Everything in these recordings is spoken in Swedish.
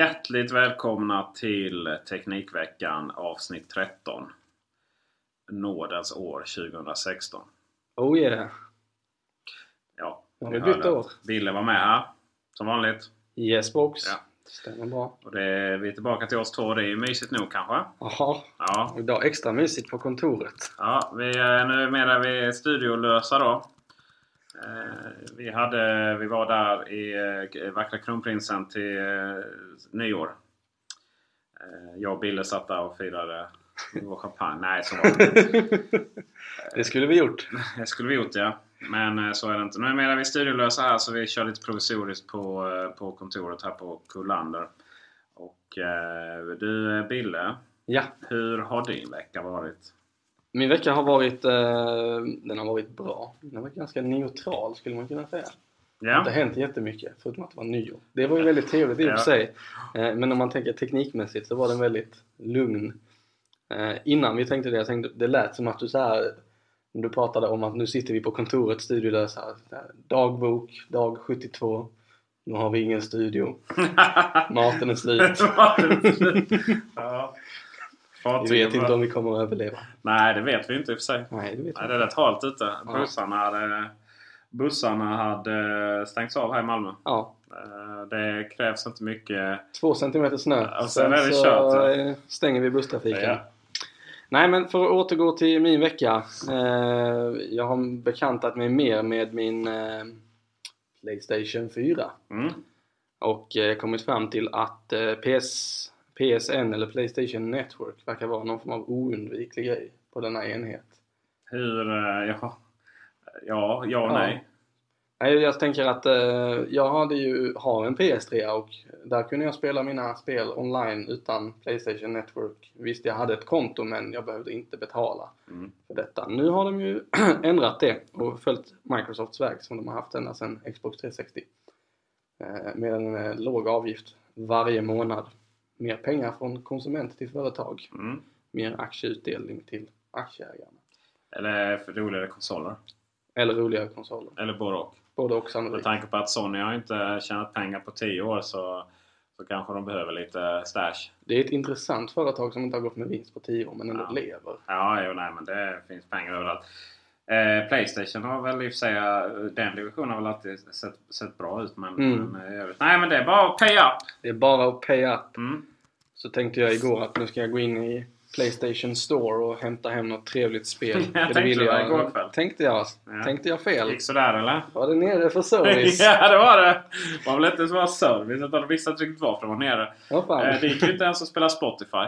Hjärtligt välkomna till Teknikveckan avsnitt 13. Nådens år 2016. Oh yeah! Ja, Har ni vi bytt år? Ville var med här. Som vanligt. Yes box. Ja. Stämmer bra. Och det, vi är tillbaka till oss två. Det är mysigt nog kanske. Jaha. Ja, Idag extra mysigt på kontoret. ja vi, är- nu är vi studiolösa då. Eh, Vi, hade, vi var där i eh, vackra Kronprinsen till eh, nyår. Jag och Bille satt där och firade vår champagne. Nej, så var det. Det skulle vi gjort. Det skulle vi gjort ja. Men så är det inte. Nu är vi är studiolösa här så vi kör lite provisoriskt på, på kontoret här på Kullander. Och du Bille, Ja. hur har din vecka varit? Min vecka har varit, eh, den har varit bra. Den har varit ganska neutral skulle man kunna säga. Det har Ja, inte hänt jättemycket förutom att det var nyår. Det var ju väldigt trevligt i och Ja. för sig. Eh, men om man tänker teknikmässigt så var den väldigt lugn. Eh, innan vi tänkte det, jag tänkte, det lät som att du så här du pratade om att nu sitter vi på kontoret. Så här, Dagbok, dag 72. Nu har vi ingen studio. Maten är slut. ja. Vi Fartyget vet inte om vi kommer att överleva. Nej, det vet vi inte i och för sig. Nej, det vet Nej, vi det är rätt halt ute. Bussarna hade, bussarna hade stängts av här i Malmö. Ja, Eh, Det krävs inte mycket. två centimeter snö. Och sen är det så kört, eh, stänger vi busstrafiken. Ja. Nej, men för att återgå till min vecka. Eh, jag har bekantat mig mer med min eh, Playstation 4. Mm. Och eh, kommit fram till att eh, PS, PSN eller Playstation Network verkar vara någon form av oundviklig grej på denna enhet. Hur... eh, Ja, ja, ja nej. Nej, jag tänker att eh, jag hade ju, har en PS3 och där kunde jag spela mina spel online utan Playstation Network. Visst, jag hade ett konto men jag behövde inte betala Mm. för detta. Nu har de ju ändrat det och följt Microsofts väg som de har haft ända sedan Xbox 360. Eh, med en eh, låg avgift varje månad. Mer pengar från konsument till företag. Mm. Mer aktieutdelning till aktieägarna. Eller för roligare konsoler. Eller roligare konsoler. Eller både och. Både och Med sannolikt. tanke på att Sony har inte tjänat pengar på 10 år så, så kanske de behöver lite stash. Det är ett intressant företag som inte har gått med vinst på 10 år men ändå Ja. lever. Ja, jo, nej, men det finns pengar överallt. Eh, Playstation har väl i och för sig, eh, den divisionen har väl alltid sett, sett bra ut. Men, Mm. men övrigt- nej, men det är bara att pay up. Det är bara att pay up. Mm. Så tänkte jag igår att nu ska jag gå in i Playstation Store och hämta hem något trevligt spel. Jag För tänkte det igår kväll. Tänkte jag, Ja. tänkte jag fel? Gick sådär eller? Var det nere för service? ja det var det! Det var väl inte så bra service utan de visste inte riktigt varför de var nere. Eh, Det gick ju inte ens att spela Spotify.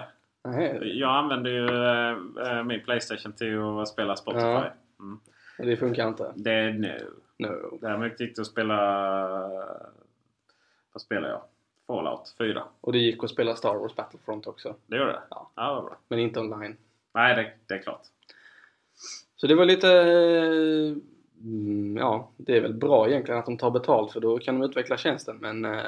Nej, Jag använder ju eh, eh, min Playstation till att spela Spotify. Ja. Mm. det funkar inte. Det är no. No. Däremot gick det att spela... Vad spelar jag? Fallout 4. Och det gick att spela Star Wars Battlefront också. Det gjorde det? Ja. Ja, det var bra. Men inte online. Nej, det, det är klart. Så det var lite... mm, Ja, det är väl bra egentligen att de tar betalt för då kan de utveckla tjänsten. Men eh,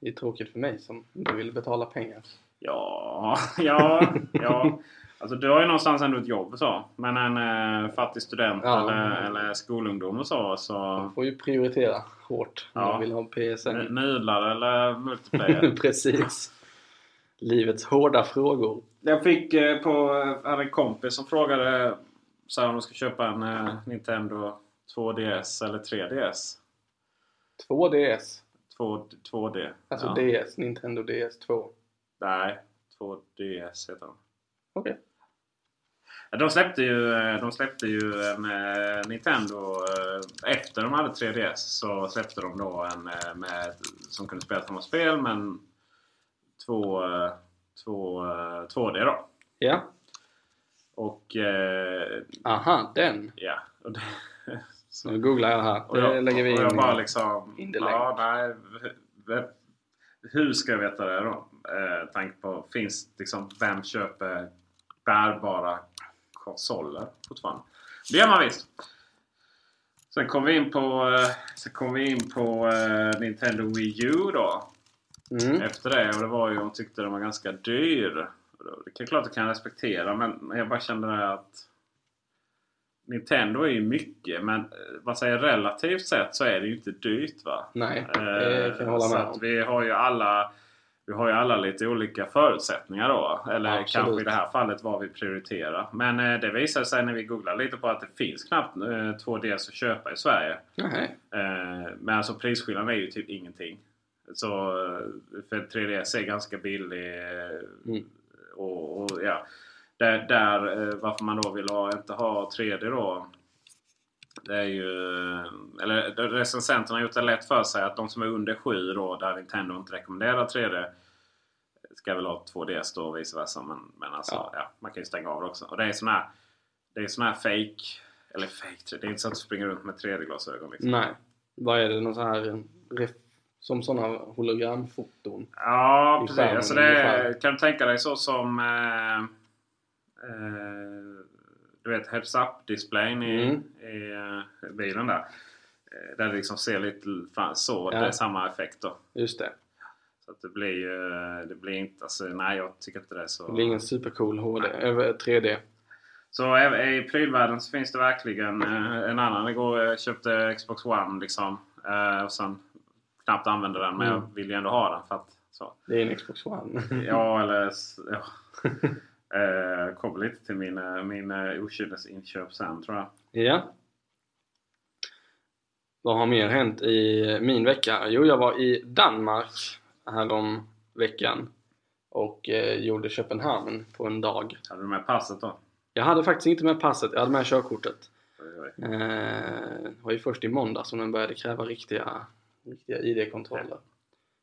det är tråkigt för mig som inte vill betala pengar. Ja, ja, ja. Alltså du har ju någonstans ändå ett jobb och så. Men en eh, fattig student Ja. eller, eller skolungdom och så. så Man får ju prioritera hårt Ja. man vill ha PSN. nudlar eller multiplayer. Precis. Livets hårda frågor. Jag fick eh, på, hade en kompis som frågade så här, om de ska köpa en eh, Nintendo 2DS eller 3DS. 2DS. 2, 2D. Alltså ja. DS. Nintendo DS 2. Nej, 2DS heter de. Okej. Ja, De släppte ju, eh, de släppte ju en eh, Nintendo eh, efter de hade 3DS så släppte de då en med, som kunde spela samma spel men två, två, eh, 2D då. Ja. Och eh, Aha, den. ja. Och det, så, Nu googlar jag här. och Det jag, lägger vi och jag in. bara liksom... in ja, nej, hur ska jag veta det då? Eh, tanke på, finns liksom, vem köper bärbara konsoler fortfarande? Det gör man visst. Sen kom vi in på, eh, sen kom vi in på eh, Nintendo Wii U då. Mm. Efter det. Och det var ju, hon tyckte den var ganska dyr. Det är klart jag kan respektera men jag bara kände att Nintendo är ju mycket men eh, vad säger relativt sett så är det ju inte dyrt va? Nej, det kan jag hålla med om. vi har ju alla vi har ju alla lite olika förutsättningar då. Eller Absolut. kanske i det här fallet vad vi prioriterar. Men eh, det visar sig när vi googlar lite på att det finns knappt eh, 2DS att köpa i Sverige. Eh, men alltså prisskillnaden är ju typ ingenting. Så eh, för 3DS är ganska billig. eh, Mm. Och, och ja. Där, där eh, varför man då vill ha, inte ha 3D då. Det är ju... Eller recensenterna har gjort det lätt för sig att de som är under 7 då där Nintendo inte rekommenderar 3D ska väl ha 2DS då och vice versa. Men, men alltså, Ja. ja. man kan ju stänga av det också. Och det är sån här, det är sån här fake... Eller fake, det är inte så att du springer runt med 3D-glasögon liksom. Nej. Vad är det? Någon sån här... eh, som såna hologramfoton. Ja, precis. skärmen Alltså det, kan du tänka dig så som eh, eh, du vet heads-up-displayen i, Mm. i eh, bilen där. Eh, Där det liksom ser lite så. Ja. Det är samma effekt då. Just det. Så att det blir ju... Det blir inte... Alltså, nej, jag tycker inte det är så... Det blir ingen supercool HD. Över 3D. Så i prylvärlden så finns det verkligen eh, en annan. Igår jag köpte Xbox One liksom. Eh, och sen knappt använde den men Mm. jag vill ju ändå ha den för att... Så. Det är en Xbox One. Ja, eller... Ja. Eh, kommer lite till min, eh, min eh, okynnesinköp sen tror jag. ja. Vad har mer hänt i min vecka? Jo, jag var i Danmark härom veckan och eh, gjorde Köpenhamn på en dag. Hade du med passet då? Jag hade faktiskt inte med passet, jag hade med körkortet. Eh, det var ju först i måndag som den började kräva riktiga, riktiga ID-kontroller.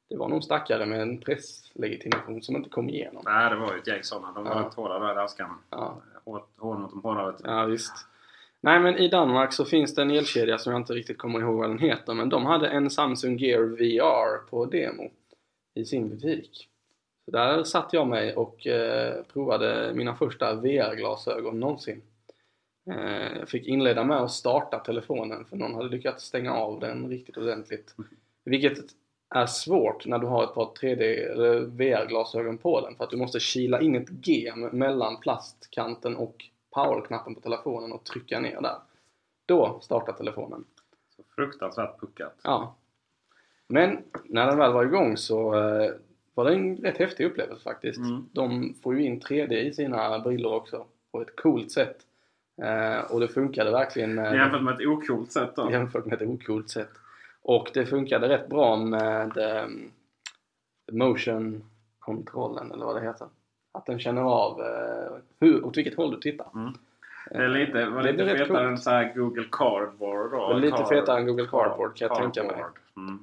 Det var någon stackare med en presslegitimation som inte kom igenom. Nej, det var ju ett gäng sådana. De var Ja. hårda där, danskarna. Ja, hård mot de hårda vet du. ja visst. Nej men i Danmark så finns det en elkedja som jag inte riktigt kommer ihåg vad den heter men de hade en Samsung Gear VR på demo i sin butik. Så där satt jag mig och eh, provade mina första VR-glasögon någonsin. Eh, jag fick inleda med att starta telefonen för någon hade lyckats stänga av den riktigt ordentligt. Vilket är svårt när du har ett par 3D eller VR-glasögon på den för att du måste kila in ett G mellan plastkanten och powerknappen på telefonen och trycka ner där. Då startar telefonen. Så fruktansvärt puckat. Ja. Men när den väl var igång så eh, var det en rätt häftig upplevelse faktiskt. Mm. De får ju in 3D i sina brillor också på ett coolt sätt. Eh, och det funkade verkligen med, Jämfört med ett ocoolt sätt då. jämfört med ett ocoolt sätt. Och det funkade rätt bra med um, motion-kontrollen eller vad det heter. Att den känner av eh, hur, åt vilket håll du tittar. Det är lite, var Det lite fetare coolt. än så här Google Cardboard då. Lite Card- fetare än Google Cardboard, kan jag tänka mig. Cardboard. Mm.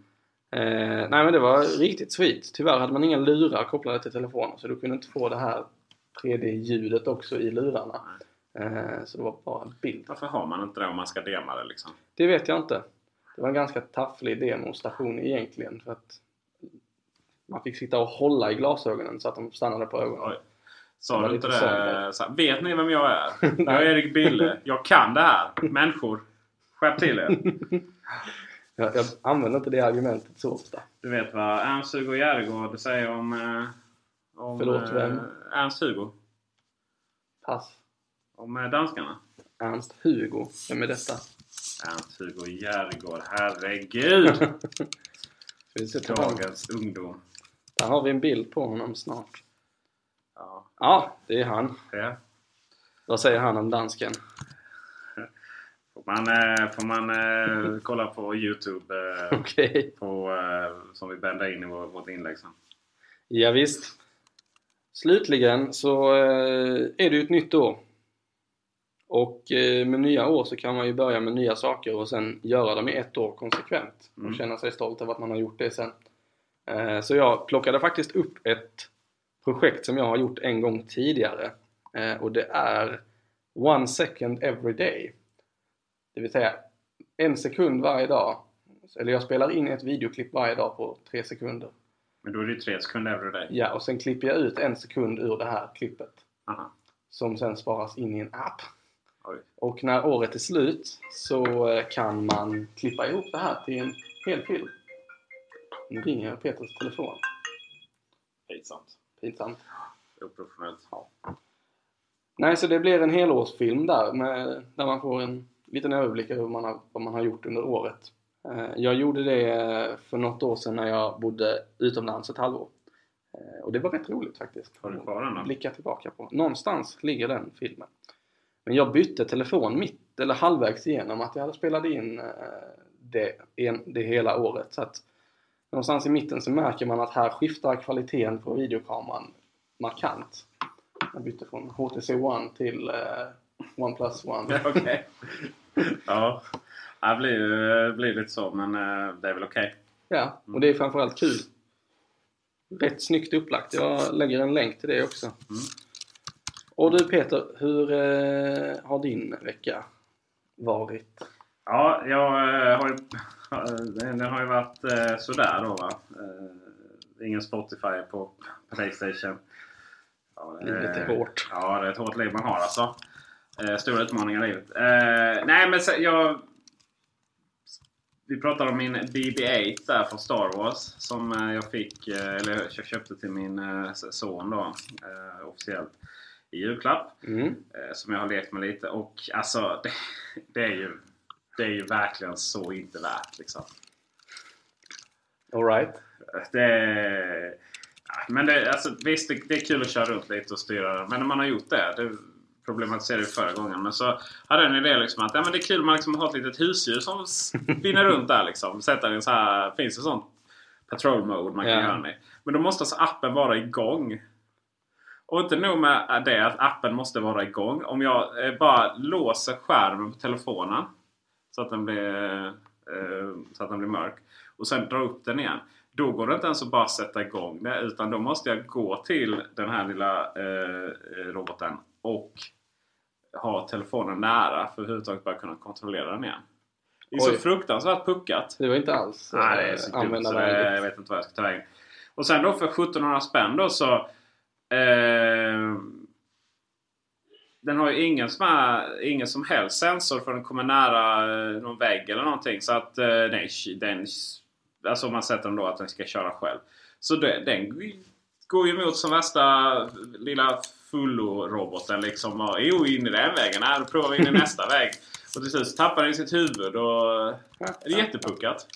Eh, nej men det var riktigt sweet. Tyvärr hade man inga lurar kopplade till telefonen så du kunde inte få det här 3D-ljudet också i lurarna. Eh, så det var bara en bild. Varför har man inte det om man ska dema det liksom? Det vet jag inte. Det var en ganska tafflig demonstation egentligen för att man fick sitta och hålla i glasögonen så att de stannade på ögonen. Oj. Sa du inte det? Så vet ni vem jag är? Jag är Erik Bille. Jag kan det här. Människor. Skärp till er. Jag, jag använder inte det argumentet så ofta. Du vet vad Ernst-Hugo Järegård säger om... Eh, om Förlåt, vem? Eh, Ernst-Hugo. Pass. Om eh, danskarna. Ernst Hugo. Vem är detta? Ernst-Hugo Järegård. Herregud! Dagens ungdom. Där har vi en bild på honom snart. Ja, Ja, det är han. det. Vad säger han om dansken? Får man, eh, får man eh, kolla på Youtube eh, Okej. på, som vi bändar in i vår, vårt inlägg sen. Ja, visst. Slutligen så är det ju ett nytt år. Och eh, med nya år så kan man ju börja med nya saker och sen göra dem i ett år konsekvent. Och Mm. känna sig stolt över att man har gjort det sen. Eh, så jag plockade faktiskt upp ett projekt som jag har gjort en gång tidigare. Eh, och det är One second every day. Det vill säga en sekund varje dag. Eller jag spelar in ett videoklipp varje dag på tre sekunder. Men då är det ju tre sekunder every day. Ja, och sen klipper jag ut en sekund ur det här klippet. Aha. Som sen sparas in i en app. Och när året är slut så eh, kan man klippa ihop det här till en hel film. Nu ringer Peters telefon. Pinsamt. Pinsamt. Oprofessionellt. Nej, så det blir en helårsfilm där med, där man får en liten överblick över vad man har, vad man har gjort under året. Eh, Jag gjorde det eh, för något år sedan när jag bodde utomlands ett halvår. Och det var rätt roligt faktiskt. Har du kvar den då? Blicka tillbaka på. Någonstans ligger den filmen. Men jag bytte telefon mitt eller halvvägs igenom att jag hade spelat in eh, det, det hela året. Så att någonstans i mitten så märker man att här skiftar kvaliteten på videokameran markant. Jag bytte från HTC One till eh, OnePlus One. Okej. ja. Det blir ju blir lite så men eh, det är väl okej. Ja, och det är framförallt kul. Rätt snyggt upplagt. Jag lägger en länk till det också. Och du Peter, hur eh, har din vecka varit? Ja, jag eh, har ju... Den har ju varit eh, sådär då va. Eh, ingen Spotify på Playstation. Ja, det- Livet är hårt. Ja, det är ett hårt liv man har alltså. Eh, stora utmaningar i livet. Eh, nej men jag... Vi pratade om min BB-8 där från Star Wars. Som eh, jag fick, eh, eller jag köpte till min eh, son då. Eh, officiellt. I julklapp. Mm. Eh, som jag har lekt med lite. Och alltså det, det är ju det är ju verkligen så inte värt liksom. Alright. Det, ja, men det, alltså, visst, det, det är kul att köra runt lite och styra. Men när man har gjort det, det problematiserade vi förra gången. Men så hade jag en idé liksom att ja, men det är kul man liksom har ett litet husdjur som spinner runt där. Liksom. Sätta en så här, finns det sånt patrol mode man kan Ja. göra i. Men då måste alltså appen vara igång. Och inte nog med det att appen måste vara igång. Om jag eh, bara låser skärmen på telefonen så att den blir, eh, så att den blir mörk. Och sen drar upp den igen. Då går det inte ens att bara sätta igång det. Utan då måste jag gå till den här lilla eh, roboten och ha telefonen nära för att överhuvudtaget bara kunna kontrollera den igen. Det är så Oj. fruktansvärt puckat. Det var inte alls Nej, det är så dumt så jag vet inte vad jag ska ta vägen. Och sen då för 1700 spänn då så... Eh, den har ju ingen som, är, ingen som helst sensor för den kommer nära eh, någon vägg eller någonting. Så att eh, den, den... Alltså om man sätter den då att den ska köra själv. Så det, den går ju emot som värsta lilla fullo-roboten liksom. Och, jo, in i den vägen. Nej, då provar vi in i nästa väg. Och till slut tappar den sitt huvud och... Det är jättepuckat.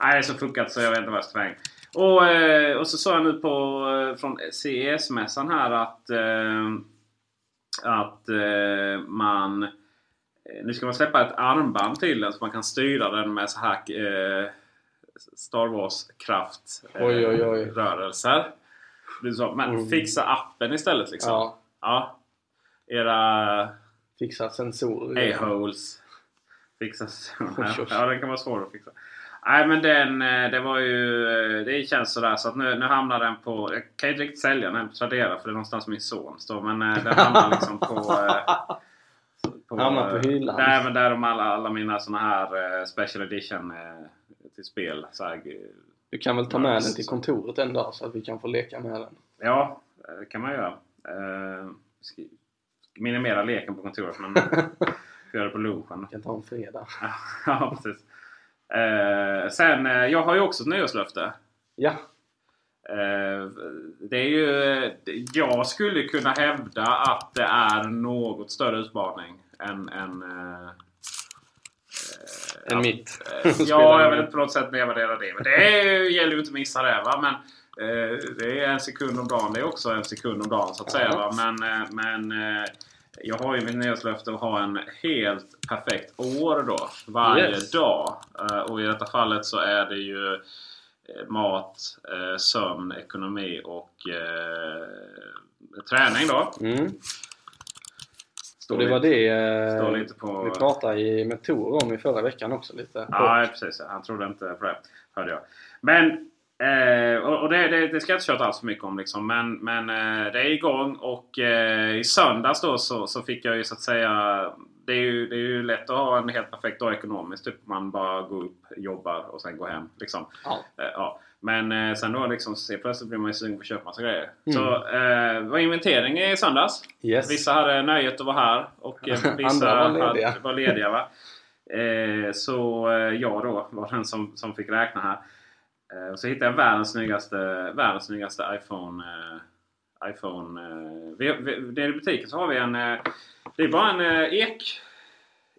Nej, det är så fuckat så jag vet inte vad jag ska ta vägen. Och, eh, och så sa jag nu på, eh, från CES-mässan här att, eh, att man... Nu ska man släppa ett armband till den så man kan styra den med så här Star Wars-kraft Oj, oj, oj. rörelser. så. Men fixa appen istället liksom. Ja. Ja. Era Fixa sensorer. a-holes. Fixa oj. Ja, den kan vara svår att fixa. Nej men den, eh, det var ju... eh, Det känns sådär så att nu, nu hamnar den på... Jag kan ju inte riktigt sälja den på Tradera för det är någonstans min son står. Men eh, den hamnar liksom på... på Hamnar på hyllan. Där, men där de alla, alla mina såna här special edition till spel. Så här, Du kan väl ta med den till kontoret en dag så att vi kan få leka med den. Ja, det kan man göra. Minimera leken på kontoret men göra det på lunchen. Vi kan ta en fredag. ja, precis. Eh, sen, eh, jag har ju också ett nyårslöfte. Ja, Eh, det är ju, jag skulle kunna hävda att det är något större utmaning än... än eh, en mitt. Eh, ja, jag vill inte på något sätt nedvärdera det. Men det är, gäller ju inte att missa det. Va? Men eh, det är en sekund om dagen. Det är också en sekund om dagen så att säga. Va? Men, eh, men eh, jag har ju mitt nyårslöfte att ha en helt perfekt år då. Varje Yes. dag. Eh, och i detta fallet så är det ju eh, mat, eh, sömn, ekonomi och eh, träning då. Mm. Står Och det var det står lite på- vi pratade i, Tor om i förra veckan också lite. Ja, precis. Han trodde inte på det. Hörde jag. Men, eh, och det, det, det ska jag inte köta alls för mycket om. Liksom. Men, men eh, det är igång och eh, i söndags då så, så fick jag ju så att säga... Det är, ju, det är ju lätt att ha en helt perfekt dag ekonomiskt. Typ man bara går upp, jobbar och sen går hem. Liksom. Ja. Eh, ja. Men eh, sen då liksom, så plötsligt blir man ju sugen på att köpa massa grejer. Mm. Så eh, det var inventering i söndags. Yes. Vissa hade nöjet att vara här och eh, vissa var lediga. hade- var lediga. Va? Så jag då var den som, som fick räkna här. Eh, och så hittade jag världens snyggaste, världens snyggaste iPhone. Eh, iPhone vi, vi, nere i butiken så har vi en... Eh, det är bara en ek,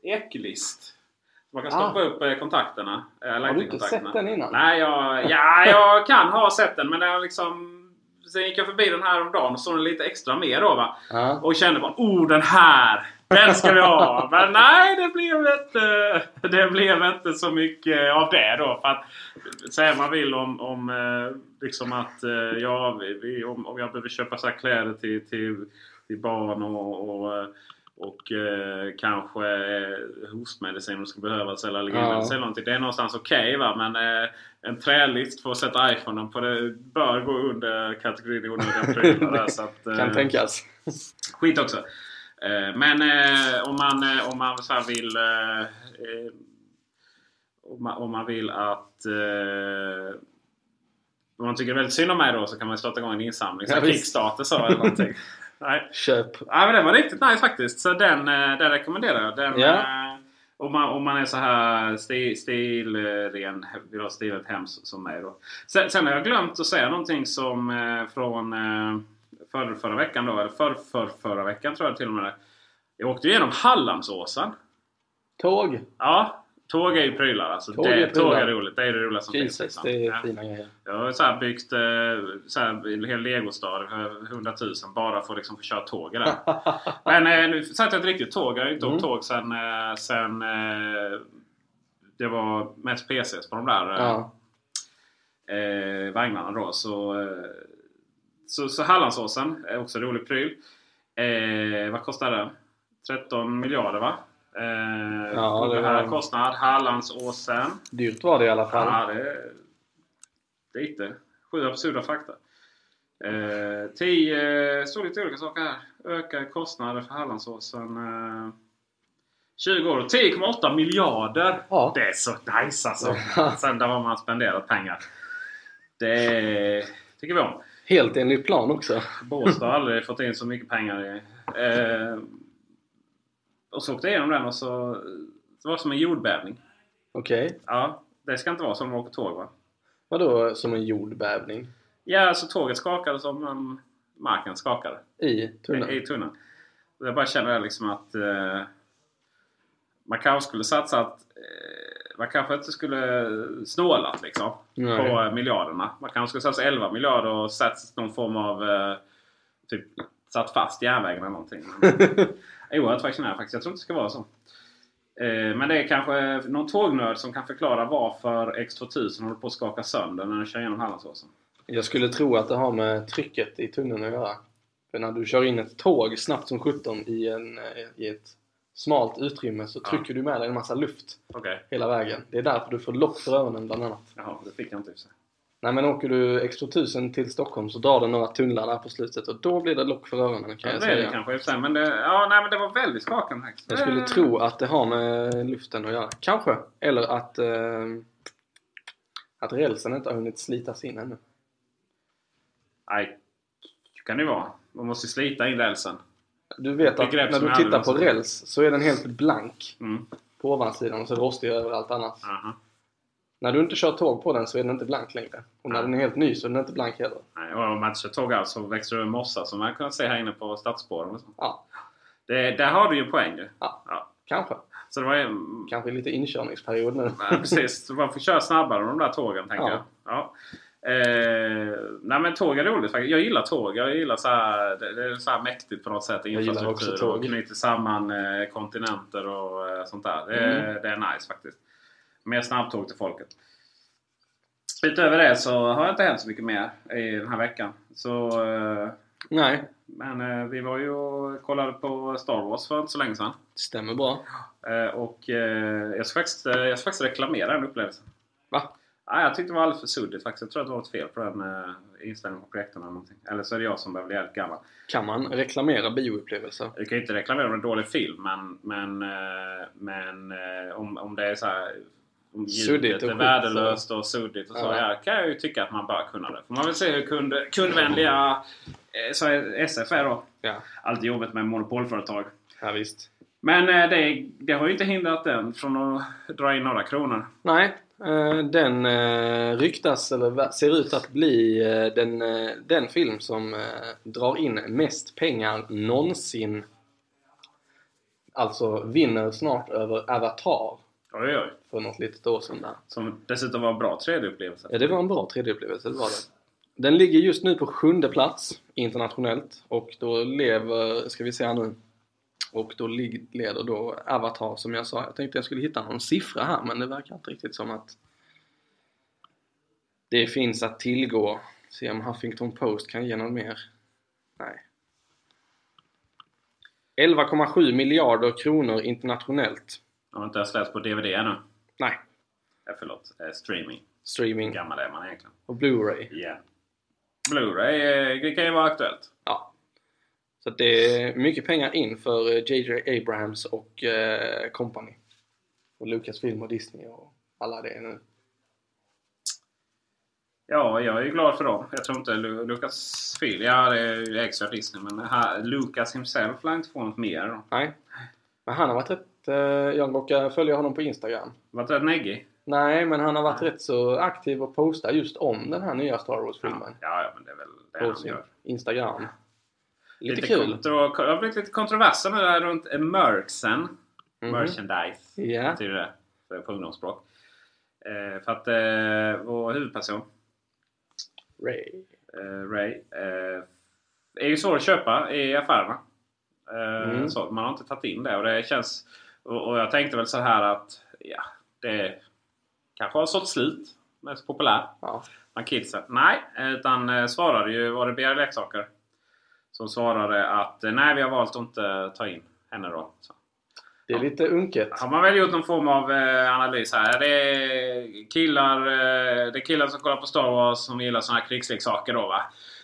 eklist. Man kan stoppa Ah. upp kontakterna. Har du inte sett den innan? Nej, jag, ja, jag kan ha sett den men är liksom... Sen gick jag förbi den här om dagen och såg den lite extra mer då va. Ja. Och kände bara oh den här! Den ska vi ha! Men nej det blev inte, det blev inte så mycket av det då. För att, säga man vill om, om eh, liksom att eh, ja, vi, om, om jag behöver köpa så här kläder till, till, till barn och, och, eh, och eh, kanske hostmedicin som ska behövas eller allergimedicin Ja. någonting. Det är någonstans okej va men eh, en trälist för att sätta iPhonen på det bör gå under kategorin onödiga prylar. eh, Kan tänkas. Skit också. Men om man, om man så vill... eh, eh, Om man, om man vill att... eh, Om man tycker väldigt synd om mig då så kan man starta igång en insamling. Ja. Kickstarter så eller någonting. Nej. Köp. Ja, men den var riktigt nice faktiskt. Så den, eh, den rekommenderar jag. Den, Ja. eh, om, man, om man är så här stil, stilren, vill ha stiligt hem som mig då. Sen, sen har jag glömt att säga någonting som eh, från eh, förra, förra veckan då. Eller för, för, förra veckan tror jag till och med. Jag åkte igenom Hallandsåsen. Tåg. Ja, tåg är ju prylar alltså. Tåg det, är prylar. tåg är roligt. Det är det roligaste som finns. Jesus, liksom. det är Ja. fina grejer. Jag har så här byggt eh, så här, en hel legostad för 100 000 bara för att liksom få köra tåg den. Men eh, nu satt jag ett riktigt tåg. Jag har inte Mm. åkt tåg sen, eh, sen det var mest PCs på de där Ja. eh, vagnarna då. Så, så, så Hallandsåsen är också en rolig pryl. Eh, vad kostar det? 13 miljarder va? Eh, Ja, det här var- kostnad. Hallandsåsen. Dyrt var det i alla fall. Ja, det, det. Sju absurda fakta. Eh, tio, står lite olika saker här. Ökade kostnader för Hallandsåsen. Eh, 20 år och 10,8 miljarder. Ja. Det är så nice alltså. Sen där har man spenderat pengar. Det tycker vi om. Helt enligt plan också. Båstad har aldrig fått in så mycket pengar i. Eh, och så åkte jag igenom den och så... Det var som en jordbävning. Okej. Ja, det ska inte vara som att åka tåg va? Vadå som en jordbävning? Ja, alltså tåget skakade som um, marken skakade I tunneln? i, i tunneln. Och jag bara känner liksom att eh, man kanske skulle satsat eh, man kanske inte skulle snålat liksom Nej. på eh, miljarderna. Man kanske skulle satsa 11 miljarder och satt någon form av eh, typ satt fast järnvägen eller någonting. Oerhört fascinerande faktiskt. Jag tror inte det ska vara så. Eh, Men det är kanske någon tågnörd som kan förklara varför X2000 håller på att skaka sönder när den kör genom Hallandsåsen. Jag skulle tro att det har med trycket i tunneln att göra. För när du kör in ett tåg snabbt som 17 i, en, eh, i ett smalt utrymme så trycker du med dig en massa luft Okej. hela vägen. Det är därför du får lock för öronen bland annat. Jaha, det fick jag inte i sig. Nej men åker du X2000 till Stockholm så drar du några tunnlar där på slutet och då blir det lock för öronen kan Ja, jag det är det säga. kanske. Men det, ja, nej, men det var väldigt skakande faktiskt. Jag skulle tro att det har med luften att göra. Kanske. Eller att, eh, att rälsen inte har hunnit slitas in ännu. Nej, kan det vara. Man måste slita in rälsen. Du vet att när du tittar på räls så är den helt blank Mm. på ovansidan och så rostig överallt annars. Aha. När du inte kör tåg på den så är den inte blank längre. Och när den är helt ny så är den inte blank heller. Nej, och om man inte kör tåg alls så växer det en mossa som man kan se här inne på stadsspåren. och så. Ja, Det, där har du ju en poäng ju. Ja. Ja. kanske. Så det var ju... Kanske lite inkörningsperiod nu. Ja, precis. Man får köra snabbare de där tågen tänker Ja. jag. Ja. Eh, nej men tåg är roligt faktiskt. Jag gillar tåg. Jag gillar så här, det, det är så här mäktigt på något sätt. Infrastruktur och knyter samman eh, kontinenter och eh, sånt där. Det, Mm. det är nice faktiskt. Mer snabbtåg till folket. Utöver det så har jag inte hänt så mycket mer i den här veckan. Så, eh, Nej, men eh, vi var ju och kollade på Star Wars för inte så länge sedan. det stämmer bra. Eh, och jag, ska faktiskt, jag ska faktiskt reklamera den upplevelsen. Va? Nej, jag tyckte det var alldeles för suddigt faktiskt. Jag tror att det var ett fel på den eh, inställningen på projektorn eller någonting. Eller så är det jag som börjar bli jävligt gammal. Kan man reklamera bioupplevelser? Du kan ju inte reklamera en dålig film men, men, men om, om det är så här om ljudet och är värdelöst och suddigt och så. Ja. Ja. kan jag ju tycka att man bör kunna det. Får man väl se hur kund, kundvänliga eh, så SF är då. Ja, Alltid jobbet med monopolföretag. ja visst. Men eh, det, det har ju inte hindrat den från att dra in några kronor. Nej, eh, den ryktas eller ser ut att bli den, den film som drar in mest pengar någonsin. Alltså vinner snart över Avatar Oj, oj. för något litet år sedan där. Som dessutom var en bra 3D-upplevelse. Ja, det var en bra 3D-upplevelse, det var det. Den ligger just nu på sjunde plats internationellt och då lever, ska vi se här nu, och då leder då Avatar som jag sa. Jag tänkte jag skulle hitta någon siffra här men det verkar inte riktigt som att det finns att tillgå. Se om Huffington Post kan ge någon mer. Nej. 11,7 miljarder kronor internationellt. Jag har inte ens läst på DVD ännu. Nej, Eh, förlåt. Eh, streaming. Hur streaming gammal är man egentligen? och Blu-ray. Ja. Blu-ray eh, det kan ju vara aktuellt. Ja. Så det är mycket pengar in för JJ Abrams och eh, company. Och Lucasfilm och Disney och alla det nu. Ja, jag är ju glad för dem. Jag tror inte Lu- Lucas Film, ja det är ju ägs av Disney, men här, Lucas himself lär inte få något mer. Nej. Men han har varit rätt... Eh, jag råkar följa honom på Instagram. Varit rätt neggig. Nej, men han har varit rätt så aktiv och postar just om den här nya Star Ja, Wars-filmen. ja, men det är väl det på han sin gör. Instagram. Lite, kul. Kontro- det har blivit lite kontroverser nu här runt Merksen. Mhm. Merchandise. Ja. betyder det på ungdomsspråk. Eh, för att eh, vår huvudperson, Ray. eh, Ray, eh, är ju svår att köpa i affärerna. Eh, Mm. så, man har inte tagit in det och det känns... Och, och jag tänkte väl så här att ja, det kanske har sålt slut. Mest populär Ja. bland kidsen. Nej, utan eh, svarade ju, var det BR Leksaker? Som svarade att eh, nej, vi har valt att inte ta in henne då. Så. Det är lite unket. Har man väl gjort någon form av eh, analys här. Det är killar, det är killar som kollar på Star Wars som gillar såna här krigsleksaker då va?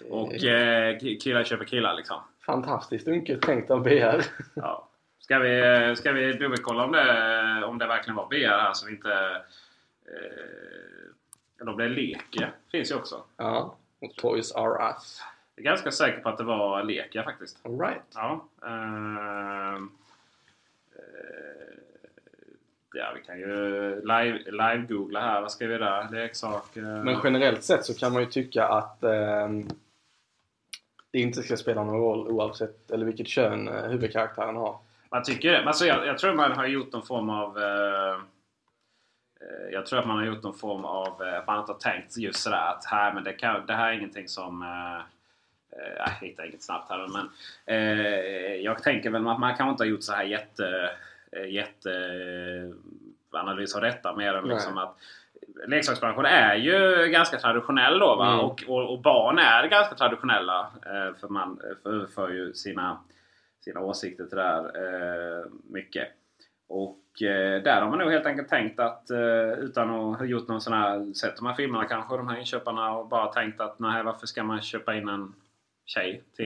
Och ki- killar köper killar liksom. Fantastiskt unket tänkt av BR. Ja. Ska vi, eh, ska vi dubbelkolla om det, om det verkligen var BR här så vi inte... Eh, eller om det är Leke. Finns ju också. ja. Och Toys R Us. Jag är ganska säker på att det var Leka faktiskt. Alright. Ja. ehm, eh, ja, vi kan ju live- live-googla här. Vad ska vi där? Leksak. eh, Men generellt sett så kan man ju tycka att ehm, det inte ska spela någon roll oavsett eller vilket kön eh, huvudkaraktären har. Man tycker det. Alltså, jag, jag tror man har gjort någon form av... Eh, eh, jag tror att man har gjort någon form av... Eh, att man inte har tänkt just sådär att här, men det, kan, det här är ingenting som... Eh, eh, jag hittar inget snabbt här men eh, jag tänker väl att man kanske inte har gjort så här jätte, jätte analys av detta mer än Nej. liksom att leksaksbranschen är ju ganska traditionell då va? Mm. Och, och, och barn är ganska traditionella. Eh, för man för ju sina, sina åsikter till det där eh, mycket. Och eh, där har man nog helt enkelt tänkt att eh, utan att ha gjort någon sån här, sett de här filmerna kanske, de här inköparna och bara tänkt att nej varför ska man köpa in en tjej till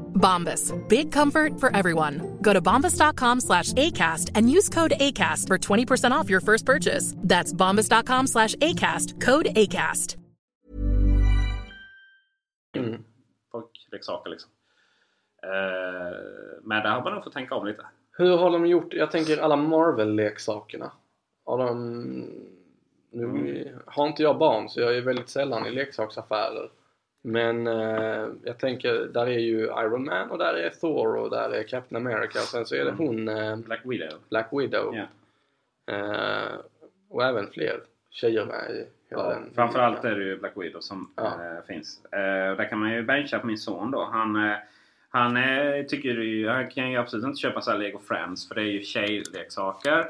Bombas. Big comfort for everyone. Go to bombas.com slash ACAST and use code ACAST for 20% off your first purchase. That's bombas.com slash ACAST. Code ACAST. Mm. Folkleksaker liksom. Eh, men där har man nog fått tänka om lite. Hur har de gjort? Jag tänker alla Marvel-leksakerna. Har de... Nu Mm. har inte jag barn så jag är väldigt sällan i leksaksaffärer. Men eh, jag tänker, där är ju Iron Man och där är Thor och där är Captain America och sen så är det hon eh, Black Widow. Black Widow. Ja. Eh, och även fler tjejer med i hela Ja, den. framförallt är det ju Black Widow som Ja. eh, finns. Eh, där kan man ju bencha på min son då. Han, eh, han eh, tycker ju, han kan ju absolut inte köpa så här Lego Friends för det är ju tjejleksaker.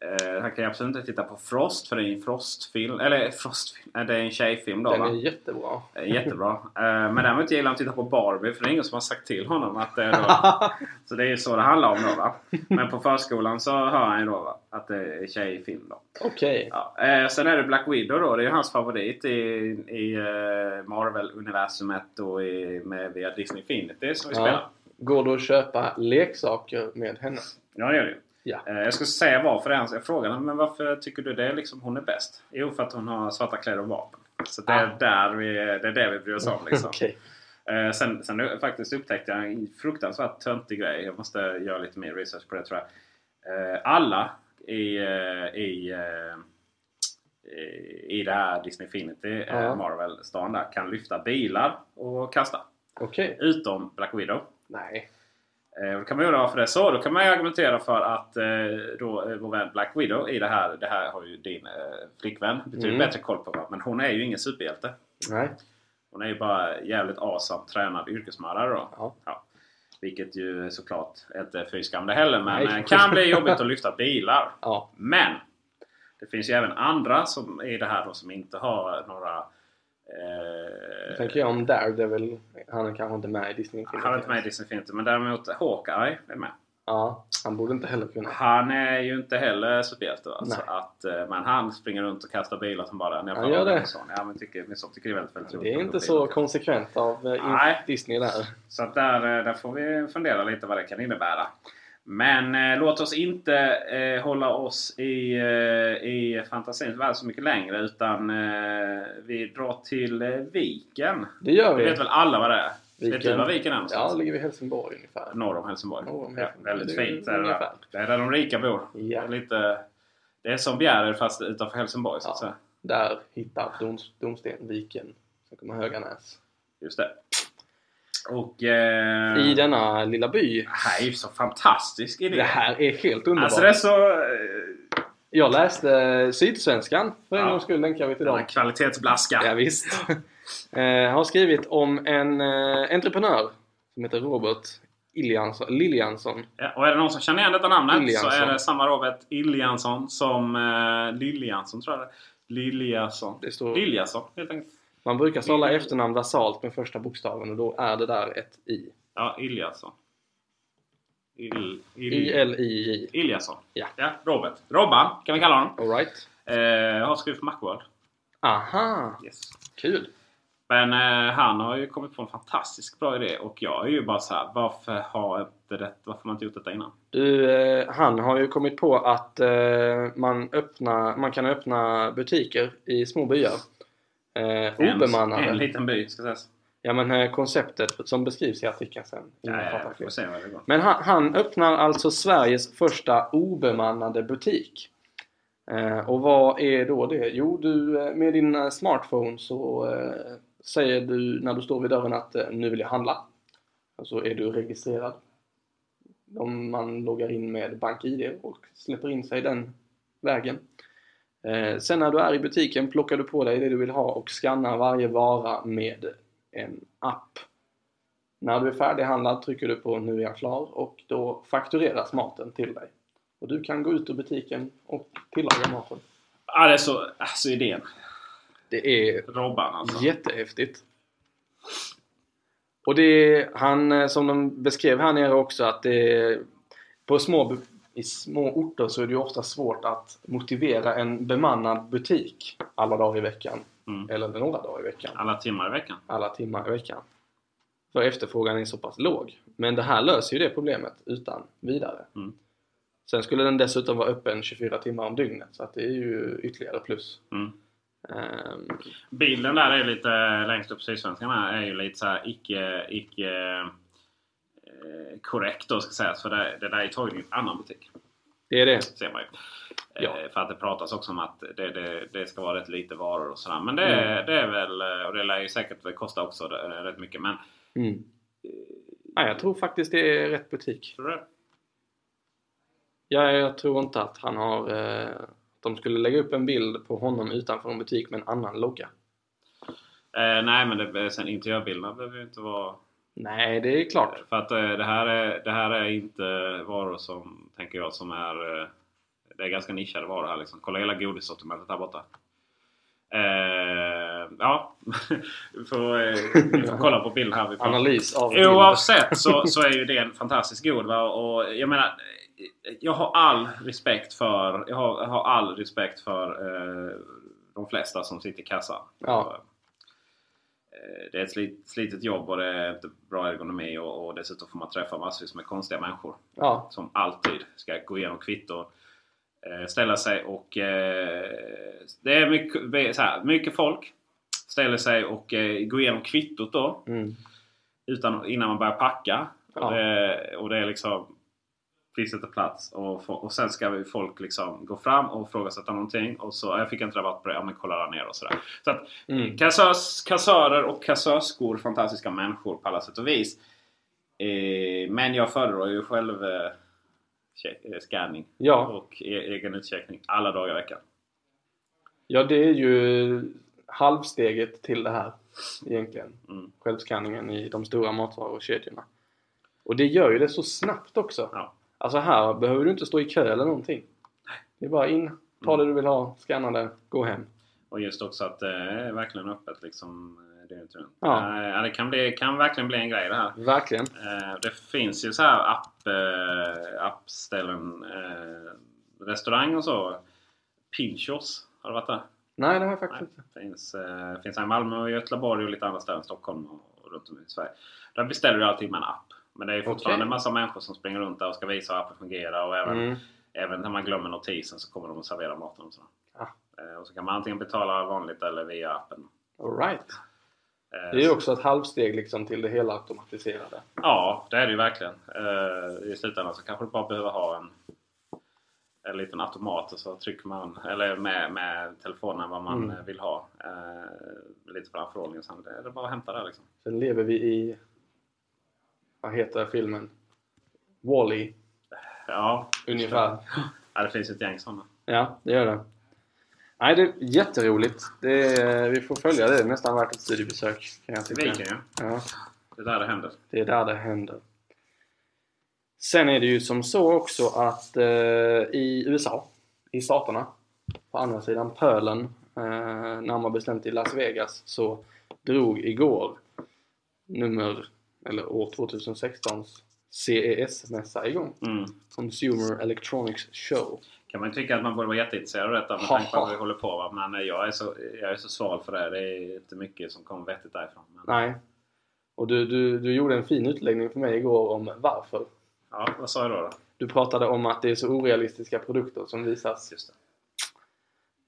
Eh, han kan ju absolut inte titta på Frost för det är en Frostfilm. Eller Frostfilm, eh, det är en tjejfilm då Den va? är jättebra. Eh, Jättebra. Eh, Men däremot gillar han att titta på Barbie för det är ingen som har sagt till honom att det är då, Så det är ju så det handlar om då va. Men på förskolan så hör han ju då va, att det är tjejfilm då. Okej. Ja, eh, sen är det Black Widow då. Det är ju hans favorit i, i Marvel-universumet och i, med, via Disney Infinity som vi spelar. Går det att köpa leksaker med henne? Ja, det gör det ju. Ja. Eh, jag skulle säga varför det är hans. Jag frågade men varför tycker du det liksom hon är bäst? Jo, för att hon har svarta kläder och vapen. Så det är, Ah. där vi, det är det vi bryr oss om liksom. Okej. Eh, sen, sen faktiskt upptäckte jag en fruktansvärt töntig grej. Jag måste göra lite mer research på det tror jag. Eh, alla i, i, i det här Disney Infinity eh, Ja. Marvel-stan kan lyfta bilar och kasta. Okej. Utom Black Widow. Nej. Eh, kan man undra varför det är så. Då kan man ju argumentera för att eh, då, eh, vår vän Black Widow i det här, det här har ju din eh, flickvän betydligt Mm. bättre koll på. Va? Men hon är ju ingen superhjälte. Nej. Hon är ju bara jävligt awesome tränad yrkesmördare då. Ja. Vilket ju såklart inte är fy skam det heller. Men Nej. eh, kan bli jobbigt att lyfta bilar. Ja. Men! Det finns ju även andra som i det här då som inte har några... Eh, tänker jag om Daredevil. Han är kanske inte med i Disney Infinity. han är inte med i Disney Infinity men däremot Hawkeye är med. Ja, han borde inte heller kunna. Han är ju inte heller superhjälte. va? Så Nej. att, eh, men han springer runt och kastar bilar som bara Han gör det. Ja, men tycker, men så tycker det är väldigt, väldigt Det är inte så konsekvent av eh, Nej. Disney där. Så att där, eh, där får vi fundera lite vad det kan innebära. Men eh, låt oss inte eh, hålla oss i, eh, i fantasins värld så mycket längre. Utan eh, vi drar till eh, Viken. Det gör Det vi. vet väl alla vad det är? Vet du var Viken är Ja, någonstans? det ligger vid Helsingborg ungefär. Norr om Helsingborg. Norr om ja, Helsingborg. väldigt Det fint. Är det, där. det är där de rika bor. Ja. Det, är lite, det är som Bjärred fast utanför Helsingborg så att säga. Där hittar Dons, Domsten Viken. Sen kommer Höganäs. Just det. Och... Eh, I denna lilla by. Det här är ju så fantastisk idé. Det här är helt underbart. Alltså det är så... eh, Jag läste Sydsvenskan för en Ja. gångs skull länkar vi till dem. Kvalitetsblaska. Ja, visst. eh, har skrivit om en eh, entreprenör som heter Robert Iljansson, Liljansson. Ja, och är det någon som känner igen detta namnet Iljansson. så är det samma Robert Iljansson som eh, Liljansson tror jag det. Liljason. Det står- Liljason helt enkelt. Man brukar stava efternamn basalt med första bokstaven och då är det där ett i. Ja, Iljason. Il, il, I-L-I-J. Iljason. Ja. ja. Robert. Robban kan vi kalla honom. All right. Eh, jag har skrivit för Macworld. Aha! Yes. Kul! Men eh, han har ju kommit på en fantastiskt bra idé och jag är ju bara så här, varför har inte det, varför har man inte gjort detta innan? Du, eh, han har ju kommit på att eh, man, öppna, man kan öppna butiker i små byar. Eh, obemannade. En, en liten by ska sägas. Ja men eh, konceptet som beskrivs i artikeln sen. Ja, ja, se. Men han, han öppnar alltså Sveriges första obemannade butik. Eh, och vad är då det? Jo, du eh, med din eh, smartphone så eh, säger du när du står vid dörren att nu vill jag handla. Och så är du registrerad. Om man loggar in med BankID och släpper in sig den vägen. Eh, sen när du är i butiken plockar du på dig det du vill ha och skannar varje vara med en app. När du är färdighandlad trycker du på nu är jag klar och då faktureras maten till dig. Och du kan gå ut ur butiken och tillaga maten. Ja, det är så, alltså idén. Det är Robban alltså. jättehäftigt. Och det är, han eh, som de beskrev här nere också att det är, på små, i små orter så är det ju ofta svårt att motivera en bemannad butik alla dagar i veckan. Mm. Eller några dagar i veckan. Alla timmar i veckan. alla timmar i veckan. För efterfrågan är så pass låg. Men det här löser ju det problemet utan vidare. Mm. Sen skulle den dessutom vara öppen 24 timmar om dygnet så att det är ju ytterligare plus. Mm. Ehm, Bilden där är lite längst upp Sydsvenskan här är ju lite så här icke, icke korrekt då ska sägas. För det, det där är taget i en annan butik. det är det. Ser man ju. Ja. Eh, För att det pratas också om att det, det, det ska vara rätt lite varor och sådär. Men det, Mm. det är väl, eh, och det lär ju säkert kosta också rätt mycket. Men Mm. Ja, jag tror faktiskt det är rätt butik. tror du det? Ja, jag tror inte att han har... Eh, att de skulle lägga upp en bild på honom utanför en butik med en annan logga. Eh, nej men det, sen interiörbilderna behöver ju inte vara... Nej, det är klart. För att eh, det, här är, det här är inte varor som, tänker jag, som är... Eh, det är ganska nischade varor här liksom. Kolla hela godissortimentet här borta. Eh, ja, vi får, eh, vi får kolla på bild här. Vi. Analys av bild. Oavsett så, så är ju det en fantastiskt god. Va? Och jag menar, jag har all respekt för, jag har, jag har all respekt för eh, de flesta som sitter i kassan. Ja. Eh, Det är ett slit, slitet jobb och det är inte bra ergonomi och, och dessutom får man träffa massvis med konstiga människor. Ja. Som alltid ska gå igenom kvitto, eh, ställa sig och... Eh, det är mycket, här, mycket folk ställer sig och eh, går igenom kvittot då. Mm. Utan, innan man börjar packa. Ja. Och, det, och det är liksom... Inte plats. Och, och sen ska vi folk liksom gå fram och frågasätta någonting. Och så, jag fick inte rabatt på det. Ja men kolla där nere och sådär. Så att Mm. kassörs, kassörer och kassörskor, fantastiska människor på alla sätt och vis. Eh, men jag föredrar ju själv eh, eh, scanning Ja. och e- egen utcheckning alla dagar i veckan. Ja, det är ju halvsteget till det här egentligen. Mm. Självskanningen i de stora matvarukedjorna. Och det gör ju det så snabbt också. Ja. Alltså här behöver du inte stå i kö eller någonting. Det är bara in, ta Mm. det du vill ha, scanna det, gå hem. Och just också att det är verkligen öppet liksom dygnet runt. Ja. Eh, ja, det kan, bli, kan verkligen bli en grej det här. Verkligen. Eh, det finns ju så här app, eh, appställen, eh, restaurang och så. Pinchos, har du varit där? Nej, det har jag faktiskt inte. Det finns, eh, finns här i Malmö och Göteborg och lite andra ställen. Stockholm och, och runt om i Sverige. Där beställer du allting med en app. Men det är fortfarande Okej. en massa människor som springer runt där och ska visa hur appen fungerar. Och även, Mm. även när man glömmer notisen så kommer de att servera maten och sådär. Ja. Eh, och så kan man antingen betala vanligt eller via appen. All right. Eh, Det är ju också ett halvsteg liksom till det hela automatiserade. Ja, det är det ju verkligen. Eh, I slutändan så kanske du bara behöver ha en, en liten automat och så trycker man eller med, med telefonen vad man Mm. vill ha. Lite på den förordningen. Sen det är det bara att hämta det liksom. Sen lever vi i... Vad heter filmen? Wall-E. Ja, Ungefär. Ja, det finns ett gäng sådana. Ja, det gör det. Nej, det är jätteroligt. Det är, vi får följa det. Det är nästan värt ett studiebesök. Kan jag tycka. Viken ja. Ja, Det är där det händer. det är där det händer. Sen är det ju som så också att eh, i USA, i staterna, på andra sidan pölen, eh, närmare bestämt i Las Vegas, så drog igår nummer, eller år 2016s CES-mässa igång. Mm. Consumer Electronics Show. kan man tycka att man borde vara jätteintresserad av detta med tanke på vad vi håller på va? Men eh, jag är, så, jag är så sval för det. Det är inte mycket som kommer vettigt därifrån. Men, Nej. Och du, du, du gjorde en fin utläggning för mig igår om varför. ja, vad sa jag då? då? Du pratade om att det är så orealistiska produkter som visas. Just det.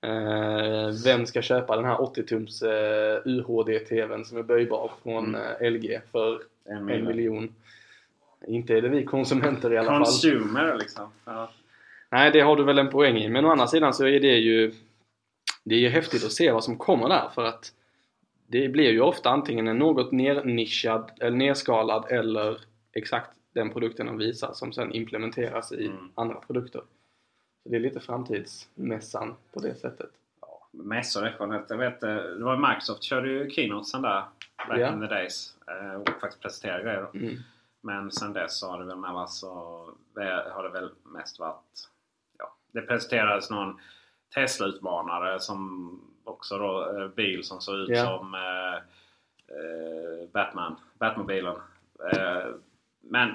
Eh, vem ska köpa den här 80-tums eh, UHD-TVn som är böjbar från eh, LG för En en miljon. miljon? Inte är det vi konsumenter i alla fall. Consumer liksom. Ja. Nej, det har du väl en poäng i. Men å andra sidan så är det ju det är ju häftigt att se vad som kommer där för att det blir ju ofta antingen en något nernischad eller nerskalad eller exakt den produkten de visar som sen implementeras i Mm. andra produkter. Så det är lite framtidsmässan på det sättet. Mässor skönt. Jag vet, eh, det var Microsoft körde ju keynotesen där back Ja. in the days. eh, Och faktiskt presenterade grejer då. Mm. Men sen dess så har det väl med alltså, har det väl mest varit... Ja, det presenterades någon Tesla-utmanare som också då eh, bil som såg ut Ja. som eh, Batman, Batmobilen. Eh, men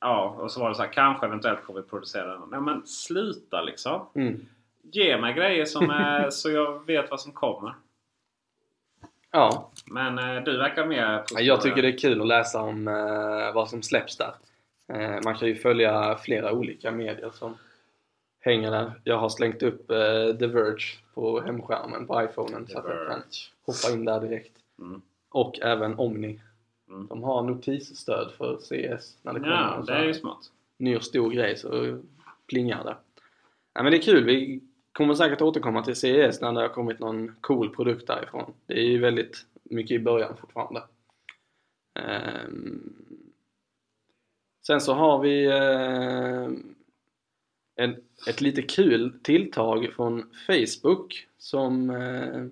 ja, och så var det så här, kanske eventuellt får vi producera den. Nej men sluta liksom! Mm. Ge mig grejer som är, så jag vet vad som kommer. Ja, Men eh, du verkar mer Ja, Jag tycker det är kul att läsa om eh, vad som släpps där. Eh, man kan ju följa flera olika medier som hänger där. Jag har slängt upp eh, The Verge på hemskärmen på iPhonen så att jag kan hoppa in där direkt. Mm. Och även Omni. Mm. De har notisstöd för CS när det kommer Ja, det är ju smart. ny och stor grej så plingar det. Ja, men det är kul. Vi kommer säkert återkomma till CES när det har kommit någon cool produkt därifrån. Det är ju väldigt mycket i början fortfarande. Ehm. Sen så har vi en, ett lite kul tilltag från Facebook som eh,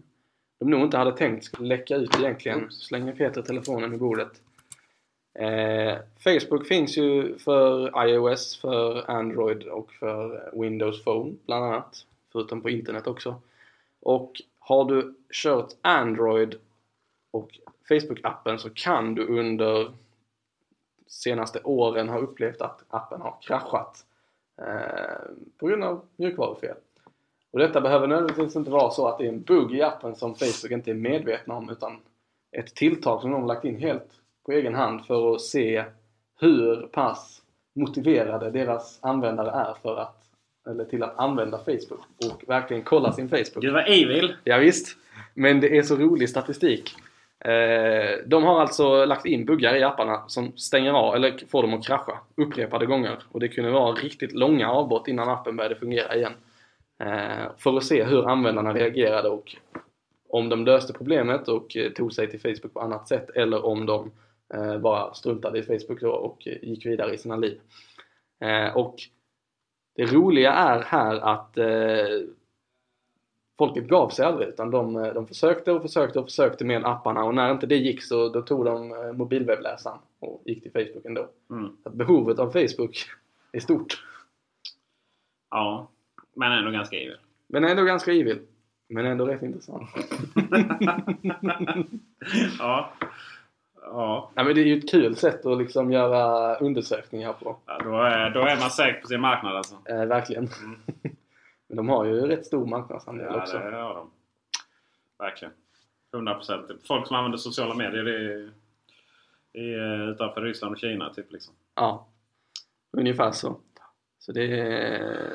de nog inte hade tänkt skulle läcka ut egentligen. Så slänger Peter telefonen i bordet. Eh, Facebook finns ju för iOS, för Android och för Windows Phone bland annat. Förutom på internet också. Och har du kört Android och Facebook-appen så kan du under senaste åren ha upplevt att appen har kraschat eh, på grund av mjukvarufel. Och detta behöver nödvändigtvis inte vara så att det är en bugg i appen som Facebook inte är medvetna om utan ett tilltag som de har lagt in helt på egen hand för att se hur pass motiverade deras användare är för att eller till att använda Facebook och verkligen kolla sin Facebook. Gud vad evil! Ja, visst. Men det är så rolig statistik. Eh, de har alltså lagt in buggar i apparna som stänger av eller får dem att krascha upprepade gånger. Och det kunde vara riktigt långa avbrott innan appen började fungera igen. Eh, för att se hur användarna reagerade och om de löste problemet och eh, tog sig till Facebook på annat sätt eller om de bara struntade i Facebook och gick vidare i sina liv. Och det roliga är här att eh, folket gav sig aldrig utan de, eh, de försökte och försökte och försökte med apparna och när inte det gick så då tog de eh, mobilwebbläsaren och gick till Facebook ändå. Mm. Att behovet av Facebook är stort. Ja, men ändå ganska evil. Men ändå ganska evil. Men ändå rätt intressant. ja. Ja. ja. men det är ju ett kul sätt att liksom göra undersökningar på. ja då, är, då är man säker på sin marknad alltså. Eh, verkligen. men de har ju rätt stor marknadsandel Ja, också. det har de. Verkligen. 100%. Folk som använder sociala medier det är, det är utanför Ryssland och Kina typ liksom. Ja, ungefär så. Så det är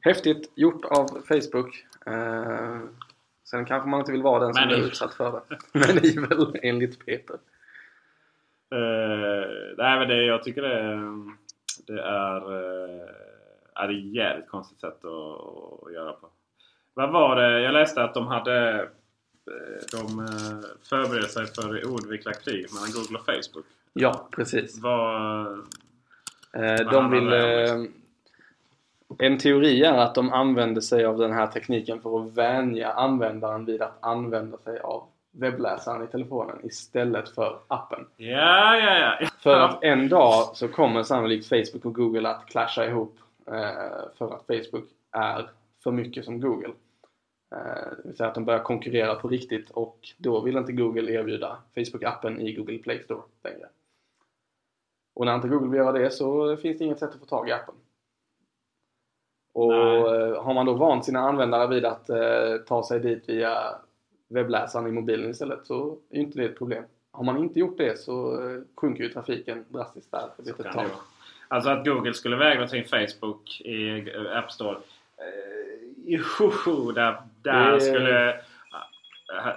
häftigt gjort av Facebook. Eh, sen kanske man inte vill vara den som Men blir i- utsatt för det. Men det är väl enligt Peter. Uh, nej men det, jag tycker det, är- det är, uh, är ett jävligt konstigt sätt att, att göra på. Vad var det? Jag läste att de hade eh, de förbereder sig för oundvikliga kriget mellan Google och Facebook. Ja, precis. Vad, Vad de vill... det om, Eh, en teori är att de använder sig av den här tekniken för att vänja användaren vid att använda sig av webbläsaren i telefonen istället för appen. ja, ja, ja. För att en dag så kommer sannolikt Facebook och Google att clasha ihop eh, för att Facebook är för mycket som Google. Eh, det vill säga att de börjar konkurrera på riktigt och då vill inte Google erbjuda Facebook-appen i Google Play Store längre. Och när inte Google vill göra det så finns det inget sätt att få tag i appen. Och eh, har man då vant sina användare vid att eh, ta sig dit via webbläsaren i mobilen istället så är ju inte det ett problem. Har man inte gjort det så eh, sjunker ju trafiken drastiskt där för litet kan. Alltså att Google skulle vägra ta in Facebook i eh, App Store. Eh, joho, där, där Det- skulle eh,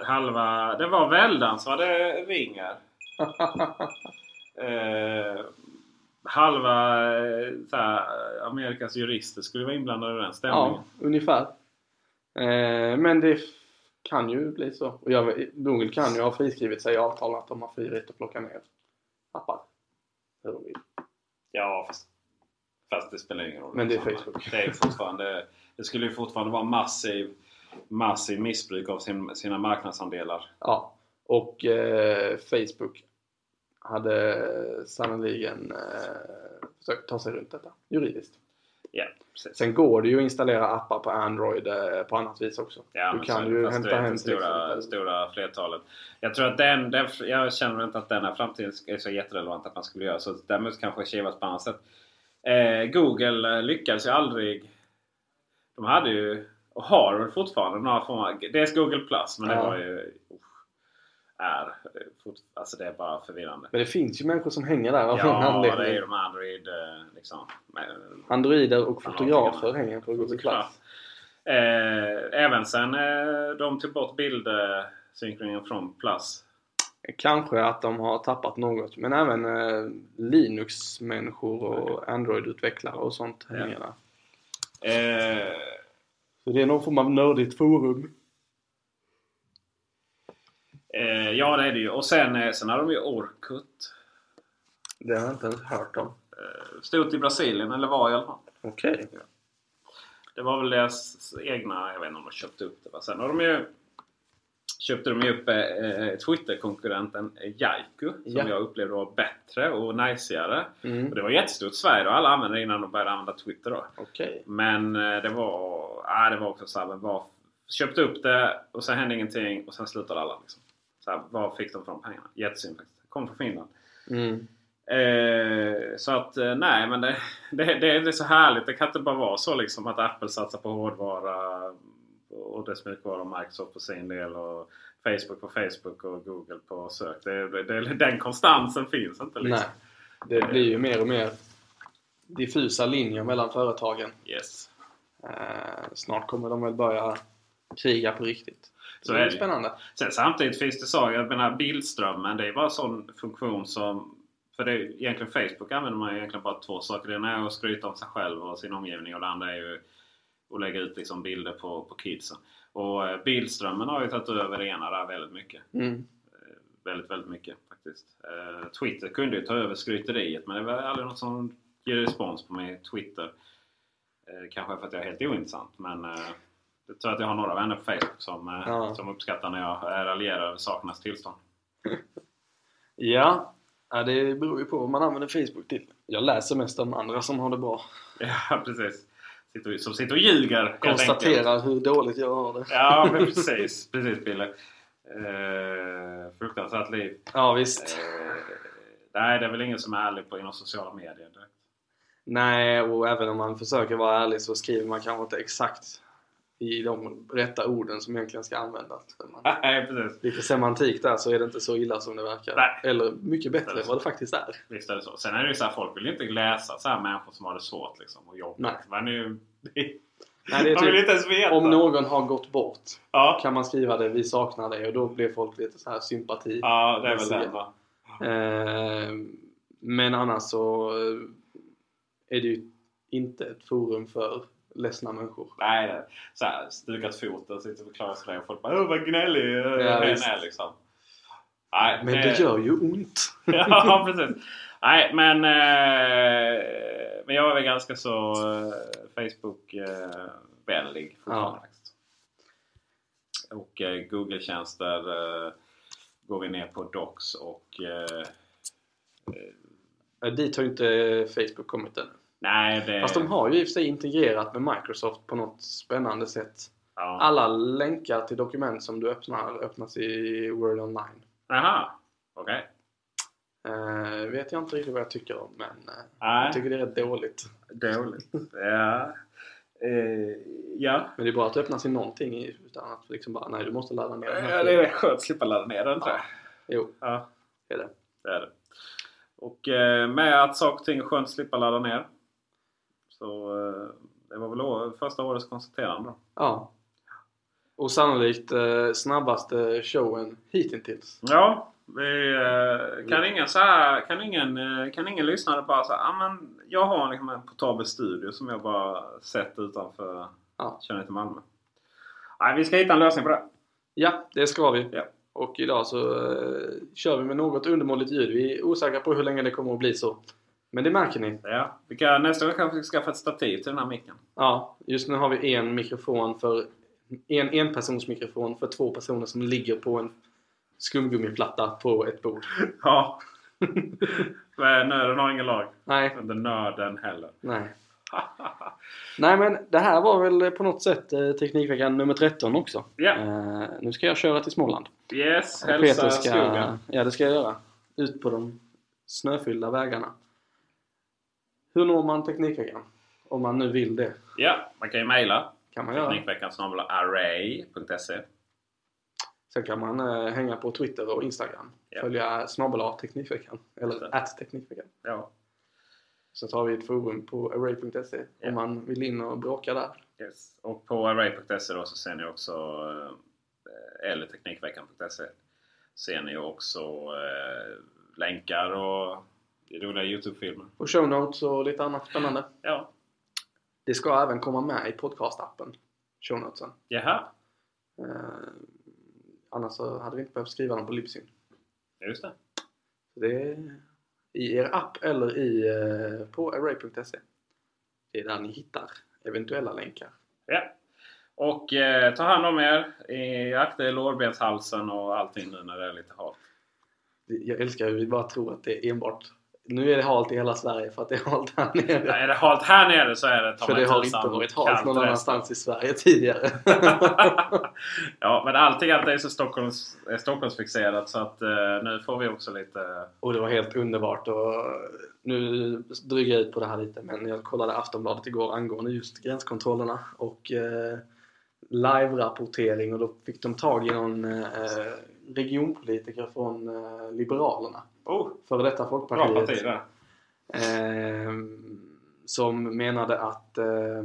halva... Det var väldans vad det ringer. eh, halva eh, så här, Amerikas jurister skulle vara inblandade i den stämningen. Ja, ungefär. Eh, men det kan ju bli så. Och jag, Google kan ju ha friskrivit sig i avtalen att de har fri rätt att plocka ner appar. Hur de vill. Ja, fast, fast det spelar ingen roll. Men det är. Facebook. Det, är fortfarande, det skulle ju fortfarande vara massiv, massiv missbruk av sin, sina marknadsandelar. Ja, och eh, Facebook hade sannoliken eh, försökt ta sig runt detta juridiskt. Ja, precis. Sen går det ju att installera appar på Android eh, på annat vis också. Ja, du kan ju hämta hem det stora, stora flertalet. Jag tror att den, den, jag känner inte att den här framtiden är så jätterelevant att man skulle göra så. Däremot kanske kivas på annat sätt. Eh, Google eh, lyckades ju aldrig. De hade ju, och har väl fortfarande några former Dels Google Plus men det Ja. var ju, är, alltså det är bara förvirrande. Men det finns ju människor som hänger där av Ja, anledning. det är ju de Android eh, liksom. med- Androider och Ja, fotografer hänger på Google. Plus. Eh, även sen eh, de tog bort bildsynkningen från Plus. Kanske att de har tappat något. Men även eh, Linux-människor och Android-utvecklare och sånt hänger där. Eh, Så det är någon form av nördigt forum. Eh, ja det är det ju. Och sen, eh, sen har de ju Orkut. Det har jag inte ens hört om. Eh, stort i Brasilien, eller var i alla fall. Okej. Det var väl deras egna, jag vet inte om de köpte upp det. va. Sen har de ju köpte de ju upp eh, Twitter-konkurrenten Jaiku som Ja. jag upplevde var bättre och najsigare. Mm. Och det var jättestort i Sverige och alla använde det innan de började använda Twitter då. Okej. Men eh, det var, ah, det var också så här, men var, köpte upp det och sen hände ingenting och sen slutade alla. Liksom. Så här, var fick de från pengarna? Jättesynd faktiskt. Kom från Finland. Mm. Eh, så att eh, nej men det, det, det, är så härligt. Det kan inte bara vara så liksom att Apple satsar på hårdvara och dess mjukvara och Microsoft på sin del och Facebook på Facebook och Google på sök. Det, det, den konstansen finns inte liksom. Nej. Det blir ju mer och mer diffusa linjer mellan företagen. Yes. Eh, snart kommer de väl börja kriga på riktigt. Så det är det. spännande. Sen, samtidigt finns det så, jag menar bildströmmen det är bara en sån funktion som för det är, egentligen Facebook använder man egentligen bara två saker. Det ena är att skryta om sig själv och sin omgivning och det andra är ju att lägga ut liksom bilder på, på kidsen. Och eh, bildströmmen har ju tagit över det ena där väldigt mycket. Mm. Väldigt, väldigt mycket faktiskt. Eh, Twitter kunde ju ta över skryteriet men det var aldrig något som ger respons på mig Twitter. Eh, kanske för att jag är helt ointressant men eh, jag tror att jag har några vänner på Facebook som, eh, Ja. som uppskattar när jag eh, raljerar över sakernas tillstånd. Ja. ja, det beror ju på vad man använder Facebook till. Jag läser mest om andra som har det bra. Ja, precis. sitter, som sitter och ljuger. Konstaterar hur dåligt jag har det. Ja, men precis. Precis Bille. Eh, fruktansvärt liv. Ja, visst. Eh, nej, det är väl ingen som är ärlig på inom sociala medier. direkt. Nej, och även om man försöker vara ärlig så skriver man kanske inte exakt i de rätta orden som egentligen ska användas. Nej, precis. Lite semantik där så är det inte så illa som det verkar. Nej. Eller mycket bättre än vad det faktiskt är. Visst är det så. Sen är det ju så här, folk vill ju inte läsa så här människor som har det svårt liksom, och jobbigt. Men det. Nej, det är typ, inte ens veta. Om någon har gått bort Ja. kan man skriva det, vi saknar dig och då blir folk lite så här sympati. Ja, det är väl den va? Eh, men annars så eh, är det ju inte ett forum för ledsna människor. Nej, det så här, stukat foten, sitter och sig det och folk bara Åh vad gnällig Ja, hen är liksom. Nej, Men det gör ju ont. ja, precis. Nej, men, eh, men jag är väl ganska så eh, Facebook-vänlig fortfarande. Ja. Och eh, Google-tjänster eh, går vi ner på Docs och eh, Eh, Dit har ju inte Facebook kommit än. Nej, det... Fast de har ju i och för sig integrerat med Microsoft på något spännande sätt. Ja. Alla länkar till dokument som du öppnar öppnas i Word Online. Jaha, okej. Eh, vet jag inte riktigt vad jag tycker om men Nej. jag tycker det är rätt dåligt. Dåligt. Ja. Eh, ja. Men det är bra att det öppnas i någonting i- utan att liksom bara nej du måste ladda ner den här ja, det är skönt att slippa ladda ner den tror jag. Jo, Ja, det är det. det är det. Och med att saker och ting är skönt att slippa ladda ner. Så eh, det var väl första årets konstaterande. Ja. Och sannolikt eh, snabbaste showen hittills. Ja, vi, eh, kan ingen så här, kan ingen, kan ingen lyssnare bara säga ah, men jag har liksom en portabel studio som jag bara sett utanför Ja. kör ner till Malmö. Nej, vi ska hitta en lösning på det. Ja, det ska vi. Ja. Och idag så eh, kör vi med något undermåligt ljud. Vi är osäkra på hur länge det kommer att bli så. Men det märker ni. Ja, vi kan, nästa gång kanske vi ska skaffa ett stativ till den här micken. Ja, just nu har vi en mikrofon för en enpersonsmikrofon för två personer som ligger på en skumgummiplatta på ett bord. Ja. Men nöden har ingen lag. Nej, Inte nörden heller. nej. Nej men det här var väl på något sätt eh, Teknikveckan nummer 13 också. Ja. Eh, nu ska jag köra till Småland. Yes, Och hälsa Peter ska, skogen. Ja, det ska jag göra. Ut på de snöfyllda vägarna. Hur når man Teknikveckan? Om man nu vill det. Ja, man kan ju mejla. Kan man göra. Teknikveckan array.se. Sen kan man eh, hänga på Twitter och Instagram. Ja. Följa snabel Teknikveckan. Eller att Teknikveckan. Ja. Så tar vi ett forum på array.se Ja. om man vill in och bråka där. Yes. Och på array.se då så ser ni också eh, eller teknikveckan.se ser ni också eh, länkar och roliga Youtube-filmer. Och show notes och lite annat spännande. Ja. Det ska även komma med i podcastappen. Show notesen. Jaha, Eh, annars så hade vi inte behövt skriva dem på Libsyn. just det. Så det är i er app eller i, eh, på array.se. Det är där ni hittar eventuella länkar. Ja. Och eh, ta hand om er. I, akta er lårbenshalsen och allting nu när det är lite halt. Jag älskar hur vi bara tror att det är enbart nu är det halt i hela Sverige för att det är halt här nere. Ja, är det halt här nere så är det för det har inte varit halt någon annanstans i Sverige tidigare. ja, men allting annat är så Stockholms, är Stockholmsfixerat så att eh, nu får vi också lite... Och det var helt underbart och nu dryger jag ut på det här lite men jag kollade Aftonbladet igår angående just gränskontrollerna och eh, live-rapportering och då fick de tag i någon eh, regionpolitiker från eh, Liberalerna. Oh, Före detta bra Folkpartiet. parti där. Eh, som menade att eh,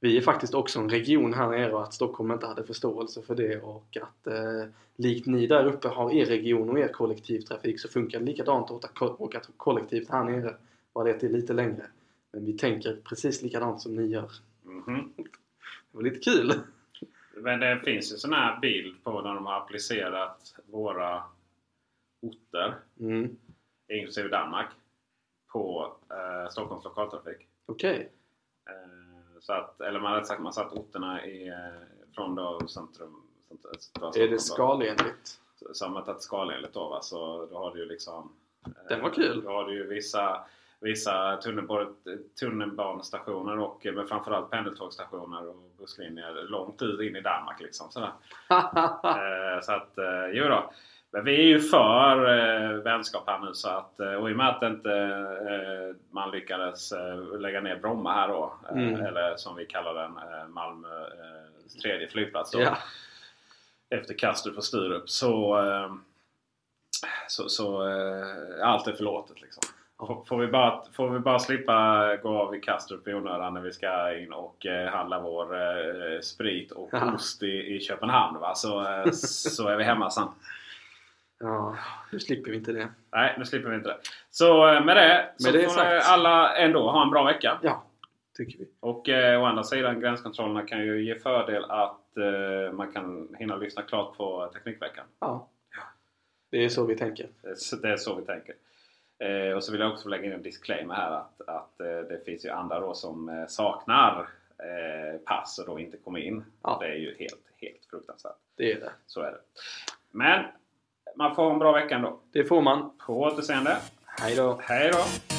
vi är faktiskt också en region här nere och att Stockholm inte hade förståelse för det och att eh, likt ni där uppe har er region och er kollektivtrafik så funkar det likadant att åka, kollektivt här nere bara det till lite längre. Men vi tänker precis likadant som ni gör. Mhm. Det var lite kul! Men det finns ju sån här bild på när de har applicerat våra orter, Mm. inklusive Danmark, på eh, Stockholms lokaltrafik. Okej. Eh, så att, eller man hade sagt man satt orterna i, eh, från då centrum. centrum Är det Stockholm då. skalenligt? Som att det är skalenligt då va? Så då har du ju liksom... eh, Den var kul. Då har du ju vissa, vissa tunnelbane, tunnelbanestationer och men framförallt pendeltågsstationer och busslinjer långt ut in i Danmark. Liksom, sådär. Eh, så att, eh, jo då. Men vi är ju för eh, vänskap här nu så att, eh, och i och med att inte eh, man lyckades eh, lägga ner Bromma här då, eh, Mm. eller som vi kallar den, eh, Malmö tredje flygplats då, Ja. efter Kastrup och Sturup så, så, så allt är förlåtet liksom. Får, får, vi bara, får vi bara slippa gå av i Kastrup i onödan när vi ska in och handla vår sprit och ost i, i Köpenhamn va? Så, så är vi hemma sen. Ja, nu slipper vi inte det. Nej, nu slipper vi inte det. Så eh, med det så Med det får sagt. eh, alla ändå ha en bra vecka. Ja, tycker vi. Och eh, å andra sidan, gränskontrollerna kan ju ge fördel att eh, man kan hinna lyssna klart på Teknikveckan. Ja. Det är så vi tänker. Det är så- Det är så vi tänker. Eh, och så vill jag också lägga in en disclaimer här att, att eh, det finns ju andra då som eh, saknar pass och då inte kommer in. Ja. Det är ju helt, helt fruktansvärt. Det är det. Så är det. Men man får en bra vecka ändå. Det får man. På återseende. Hej då. Hej då!